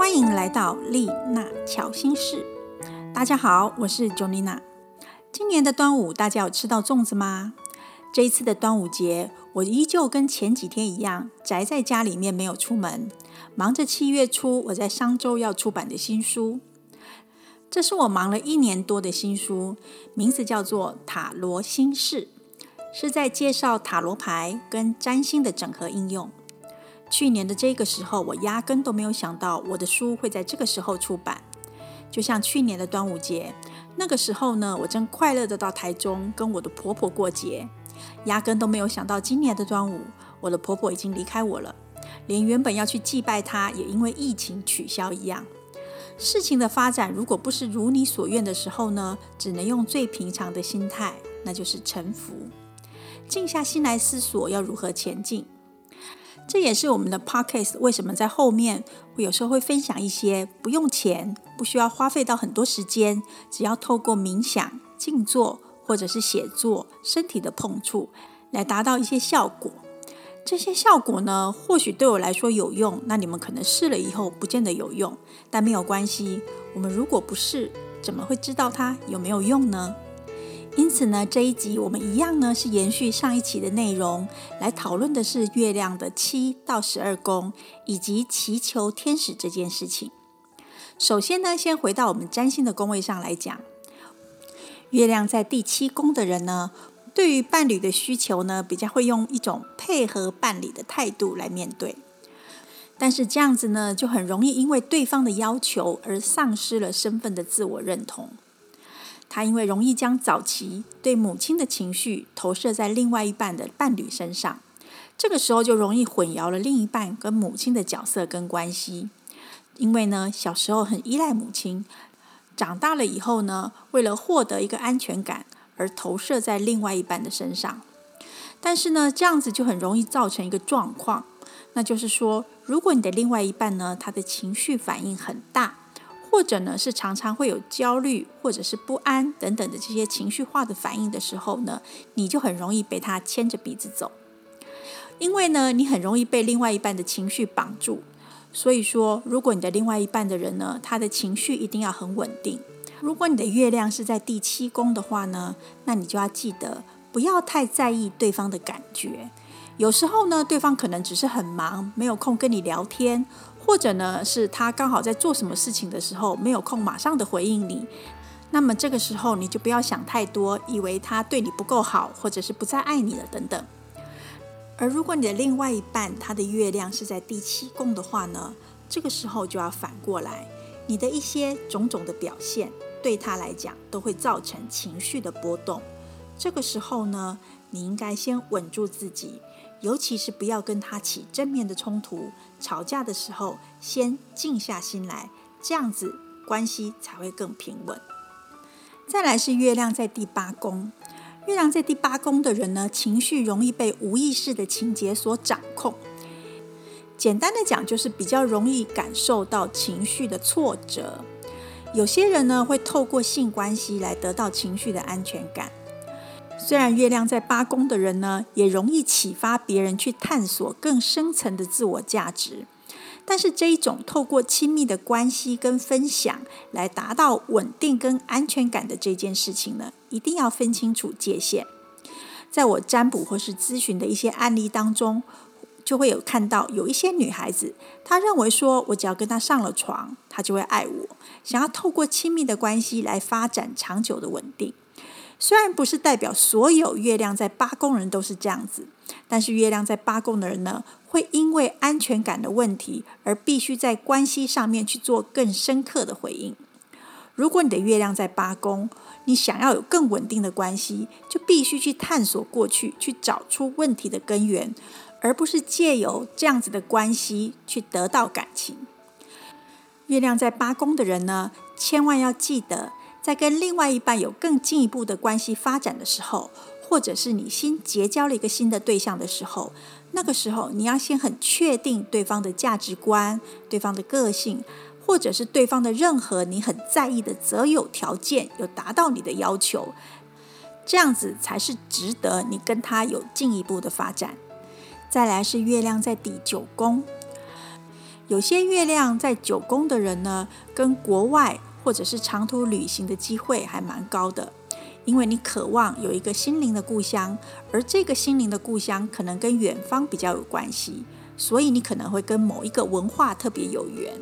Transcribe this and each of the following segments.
欢迎来到丽娜巧心事。大家好，我是 Jonina。今年的端午，大家有吃到粽子吗？这一次的端午节，我依旧跟前几天一样，宅在家里面没有出门，忙着七月初我在商周要出版的新书。这是我忙了一年多的新书，名字叫做《塔罗心事》，是在介绍塔罗牌跟占星的整合应用。去年的这个时候，我压根都没有想到我的书会在这个时候出版。就像去年的端午节，那个时候呢，我正快乐的到台中跟我的婆婆过节，压根都没有想到今年的端午，我的婆婆已经离开我了，连原本要去祭拜她，也因为疫情取消一样。事情的发展如果不是如你所愿的时候呢，只能用最平常的心态，那就是臣服，静下心来思索要如何前进。这也是我们的 podcast 为什么在后面会有时候会分享一些不用钱、不需要花费到很多时间，只要透过冥想、静坐或者是写作、身体的碰触来达到一些效果。这些效果呢，或许对我来说有用，那你们可能试了以后不见得有用，但没有关系。我们如果不试，怎么会知道它有没有用呢？因此呢，这一集我们一样呢是延续上一期的内容，来讨论的是月亮的七到十二宫以及祈求天使这件事情。首先呢，先回到我们占星的宫位上来讲，月亮在第七宫的人呢，对于伴侣的需求呢，比较会用一种配合伴侣的态度来面对，但是这样子呢，就很容易因为对方的要求而丧失了身份的自我认同。他因为容易将早期对母亲的情绪投射在另外一半的伴侣身上，这个时候就容易混淆了另一半跟母亲的角色跟关系。因为呢，小时候很依赖母亲，长大了以后呢，为了获得一个安全感而投射在另外一半的身上。但是呢，这样子就很容易造成一个状况，那就是说，如果你的另外一半呢，他的情绪反应很大。或者呢，是常常会有焦虑或者是不安等等的这些情绪化的反应的时候呢，你就很容易被他牵着鼻子走。因为呢，你很容易被另外一半的情绪绑住。所以说，如果你的另外一半的人呢，他的情绪一定要很稳定。如果你的月亮是在第七宫的话呢，那你就要记得不要太在意对方的感觉。有时候呢，对方可能只是很忙，没有空跟你聊天。或者呢，是他刚好在做什么事情的时候没有空马上的回应你，那么这个时候你就不要想太多，以为他对你不够好，或者是不再爱你了等等。而如果你的另外一半他的月亮是在第七宫的话呢，这个时候就要反过来，你的一些种种的表现对他来讲都会造成情绪的波动。这个时候呢，你应该先稳住自己。尤其是不要跟他起正面的冲突，吵架的时候先静下心来，这样子关系才会更平稳。再来是月亮在第八宫，月亮在第八宫的人呢，情绪容易被无意识的情节所掌控。简单的讲，就是比较容易感受到情绪的挫折。有些人呢，会透过性关系来得到情绪的安全感。虽然月亮在八宫的人呢，也容易启发别人去探索更深层的自我价值，但是这一种透过亲密的关系跟分享来达到稳定跟安全感的这件事情呢，一定要分清楚界限。在我占卜或是咨询的一些案例当中，就会有看到有一些女孩子，她认为说我只要跟她上了床，她就会爱我，想要透过亲密的关系来发展长久的稳定。虽然不是代表所有月亮在八宫人都是这样子，但是月亮在八宫的人呢，会因为安全感的问题而必须在关系上面去做更深刻的回应。如果你的月亮在八宫，你想要有更稳定的关系，就必须去探索过去，去找出问题的根源，而不是借由这样子的关系去得到感情。月亮在八宫的人呢，千万要记得。在跟另外一半有更进一步的关系发展的时候，或者是你新结交了一个新的对象的时候，那个时候你要先很确定对方的价值观、对方的个性，或者是对方的任何你很在意的择友条件有达到你的要求，这样子才是值得你跟他有进一步的发展。再来是月亮在第九宫。有些月亮在九宫的人呢，跟国外或者是长途旅行的机会还蛮高的，因为你渴望有一个心灵的故乡，而这个心灵的故乡可能跟远方比较有关系，所以你可能会跟某一个文化特别有缘，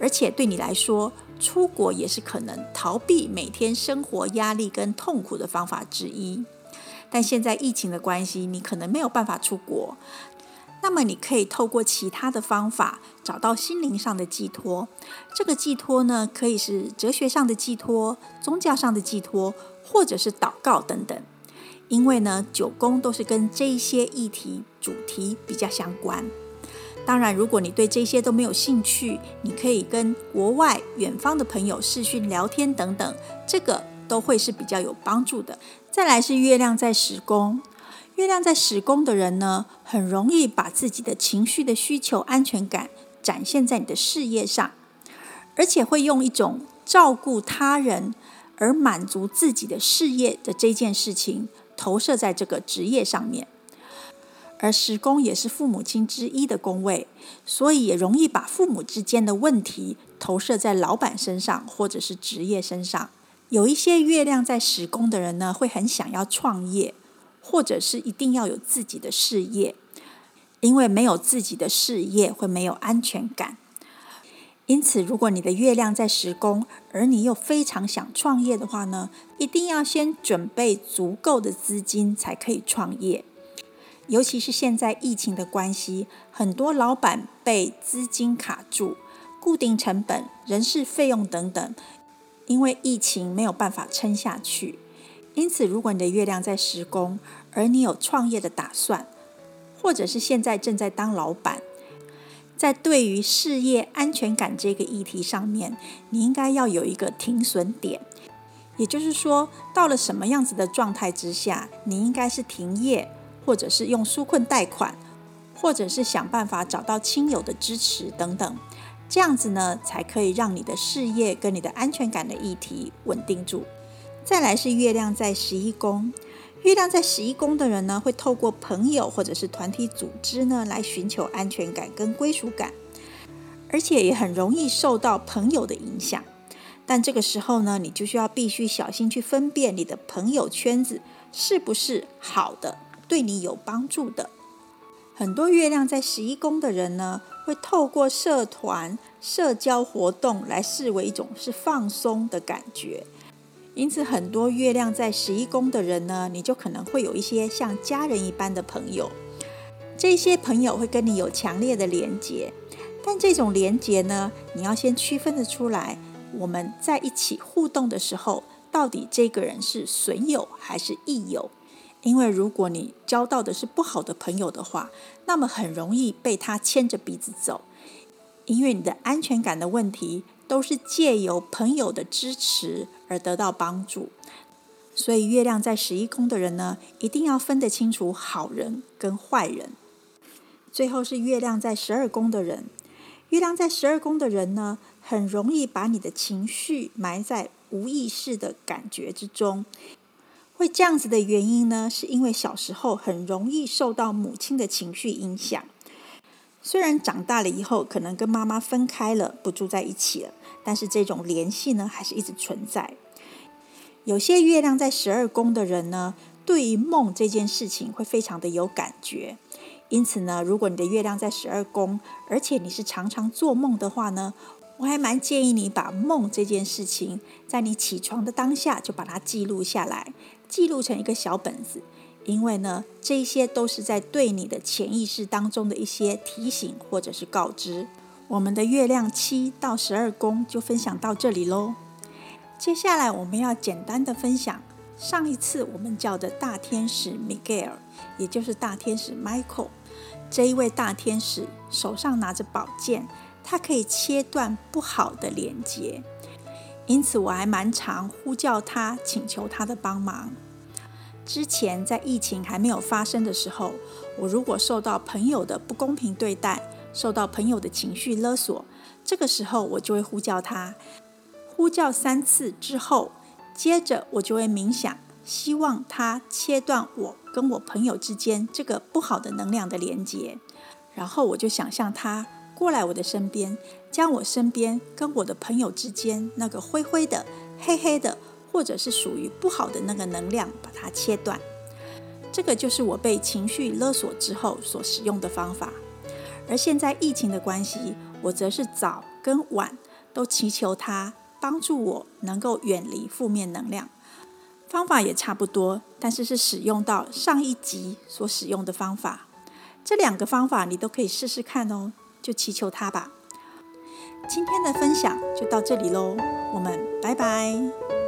而且对你来说，出国也是可能逃避每天生活压力跟痛苦的方法之一。但现在疫情的关系，你可能没有办法出国。那么你可以透过其他的方法找到心灵上的寄托。这个寄托呢，可以是哲学上的寄托、宗教上的寄托，或者是祷告等等。因为呢，九宫都是跟这些议题主题比较相关。当然，如果你对这些都没有兴趣，你可以跟国外远方的朋友视讯聊天等等，这个都会是比较有帮助的。再来是月亮在十宫。月亮在十宫的人呢，很容易把自己的情绪的需求、安全感展现在你的事业上，而且会用一种照顾他人而满足自己的事业的这件事情投射在这个职业上面。而十宫也是父母亲之一的宫位，所以也容易把父母之间的问题投射在老板身上或者是职业身上。有一些月亮在十宫的人呢，会很想要创业。或者是一定要有自己的事业，因为没有自己的事业会没有安全感。因此，如果你的月亮在十宫，而你又非常想创业的话呢，一定要先准备足够的资金才可以创业。尤其是现在疫情的关系，很多老板被资金卡住，固定成本、人事费用等等，因为疫情没有办法撑下去。因此，如果你的月亮在十宫，而你有创业的打算，或者是现在正在当老板，在对于事业安全感这个议题上面，你应该要有一个停损点。也就是说，到了什么样子的状态之下，你应该是停业，或者是用纾困贷款，或者是想办法找到亲友的支持等等，这样子呢，才可以让你的事业跟你的安全感的议题稳定住。再来是月亮在十一宫，月亮在十一宫的人呢，会透过朋友或者是团体组织呢，来寻求安全感跟归属感，而且也很容易受到朋友的影响。但这个时候呢，你就需要必须小心去分辨你的朋友圈子是不是好的，对你有帮助的。很多月亮在十一宫的人呢，会透过社团、社交活动来视为一种是放松的感觉。因此，很多月亮在十一宫的人呢，你就可能会有一些像家人一般的朋友。这些朋友会跟你有强烈的连结，但这种连结呢，你要先区分的出来。我们在一起互动的时候，到底这个人是损友还是益友？因为如果你交到的是不好的朋友的话，那么很容易被他牵着鼻子走，因为你的安全感的问题。都是借由朋友的支持而得到帮助，所以月亮在十一宫的人呢，一定要分得清楚好人跟坏人。最后是月亮在十二宫的人，月亮在十二宫的人呢，很容易把你的情绪埋在无意识的感觉之中。会这样子的原因呢，是因为小时候很容易受到母亲的情绪影响。虽然长大了以后可能跟妈妈分开了，不住在一起了，但是这种联系呢还是一直存在。有些月亮在十二宫的人呢，对于梦这件事情会非常的有感觉。因此呢，如果你的月亮在十二宫，而且你是常常做梦的话呢，我还蛮建议你把梦这件事情，在你起床的当下就把它记录下来，记录成一个小本子。因为呢，这些都是在对你的潜意识当中的一些提醒或者是告知。我们的月亮七到十二宫就分享到这里喽。接下来我们要简单的分享上一次我们叫的大天使 Miguel，也就是大天使 Michael。这一位大天使手上拿着宝剑，他可以切断不好的连接，因此我还蛮常呼叫他，请求他的帮忙。之前在疫情还没有发生的时候，我如果受到朋友的不公平对待，受到朋友的情绪勒索，这个时候我就会呼叫他，呼叫三次之后，接着我就会冥想，希望他切断我跟我朋友之间这个不好的能量的连接，然后我就想象他。过来我的身边，将我身边跟我的朋友之间那个灰灰的、黑黑的，或者是属于不好的那个能量，把它切断。这个就是我被情绪勒索之后所使用的方法。而现在疫情的关系，我则是早跟晚都祈求他帮助我能够远离负面能量。方法也差不多，但是是使用到上一集所使用的方法。这两个方法你都可以试试看哦，就祈求他吧。今天的分享就到这里喽，我们拜拜。